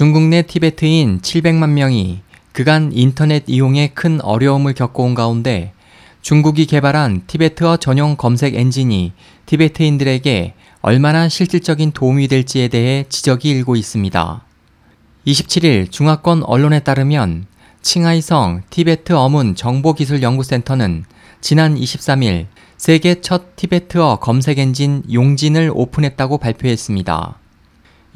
중국 내 티베트인 700만 명이 그간 인터넷 이용에 큰 어려움을 겪어온 가운데 중국이 개발한 티베트어 전용 검색 엔진이 티베트인들에게 얼마나 실질적인 도움이 될지에 대해 지적이 일고 있습니다. 27일 중화권 언론에 따르면 칭하이성 티베트 어문 정보기술연구센터는 지난 23일 세계 첫 티베트어 검색 엔진 용진을 오픈했다고 발표했습니다.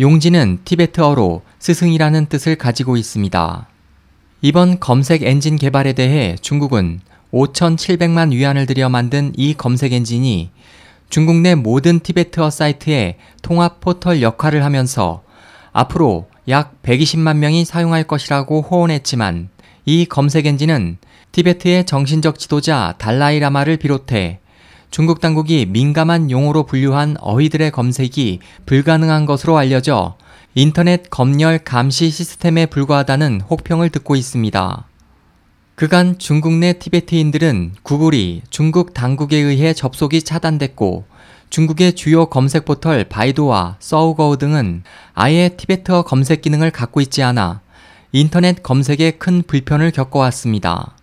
용진은 티베트어로 스승이라는 뜻을 가지고 있습니다. 이번 검색 엔진 개발에 대해 중국은 5,700만 위안을 들여 만든 이 검색 엔진이 중국 내 모든 티베트어 사이트의 통합 포털 역할을 하면서 앞으로 약 120만 명이 사용할 것이라고 호언했지만 이 검색 엔진은 티베트의 정신적 지도자 달라이라마를 비롯해 중국 당국이 민감한 용어로 분류한 어휘들의 검색이 불가능한 것으로 알려져 인터넷 검열 감시 시스템에 불과하다는 혹평을 듣고 있습니다. 그간 중국 내 티베트인들은 구글이 중국 당국에 의해 접속이 차단됐고 중국의 주요 검색 포털 바이도와 서우거우 등은 아예 티베트어 검색 기능을 갖고 있지 않아 인터넷 검색에 큰 불편을 겪어왔습니다.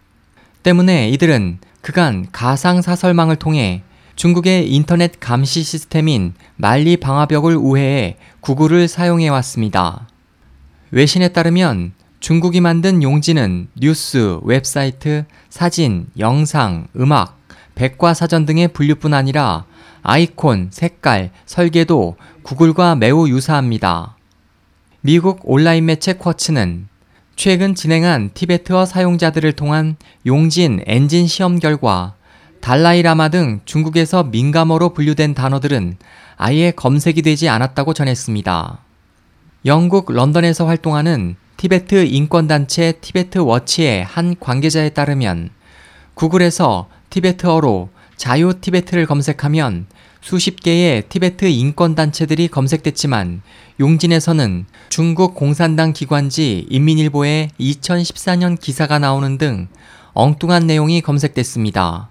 때문에 이들은 그간 가상 사설망을 통해 중국의 인터넷 감시 시스템인 만리 방화벽을 우회해 구글을 사용해 왔습니다. 외신에 따르면 중국이 만든 용지는 뉴스, 웹사이트, 사진, 영상, 음악, 백과사전 등의 분류뿐 아니라 아이콘, 색깔, 설계도 구글과 매우 유사합니다. 미국 온라인 매체 쿼츠는 최근 진행한 티베트어 사용자들을 통한 용진 엔진 시험 결과 달라이라마 등 중국에서 민감어로 분류된 단어들은 아예 검색이 되지 않았다고 전했습니다. 영국 런던에서 활동하는 티베트 인권단체 티베트 워치의 한 관계자에 따르면 구글에서 티베트어로 자유 티베트를 검색하면 수십 개의 티베트 인권단체들이 검색됐지만 용진에서는 중국 공산당 기관지 인민일보의 2014년 기사가 나오는 등 엉뚱한 내용이 검색됐습니다.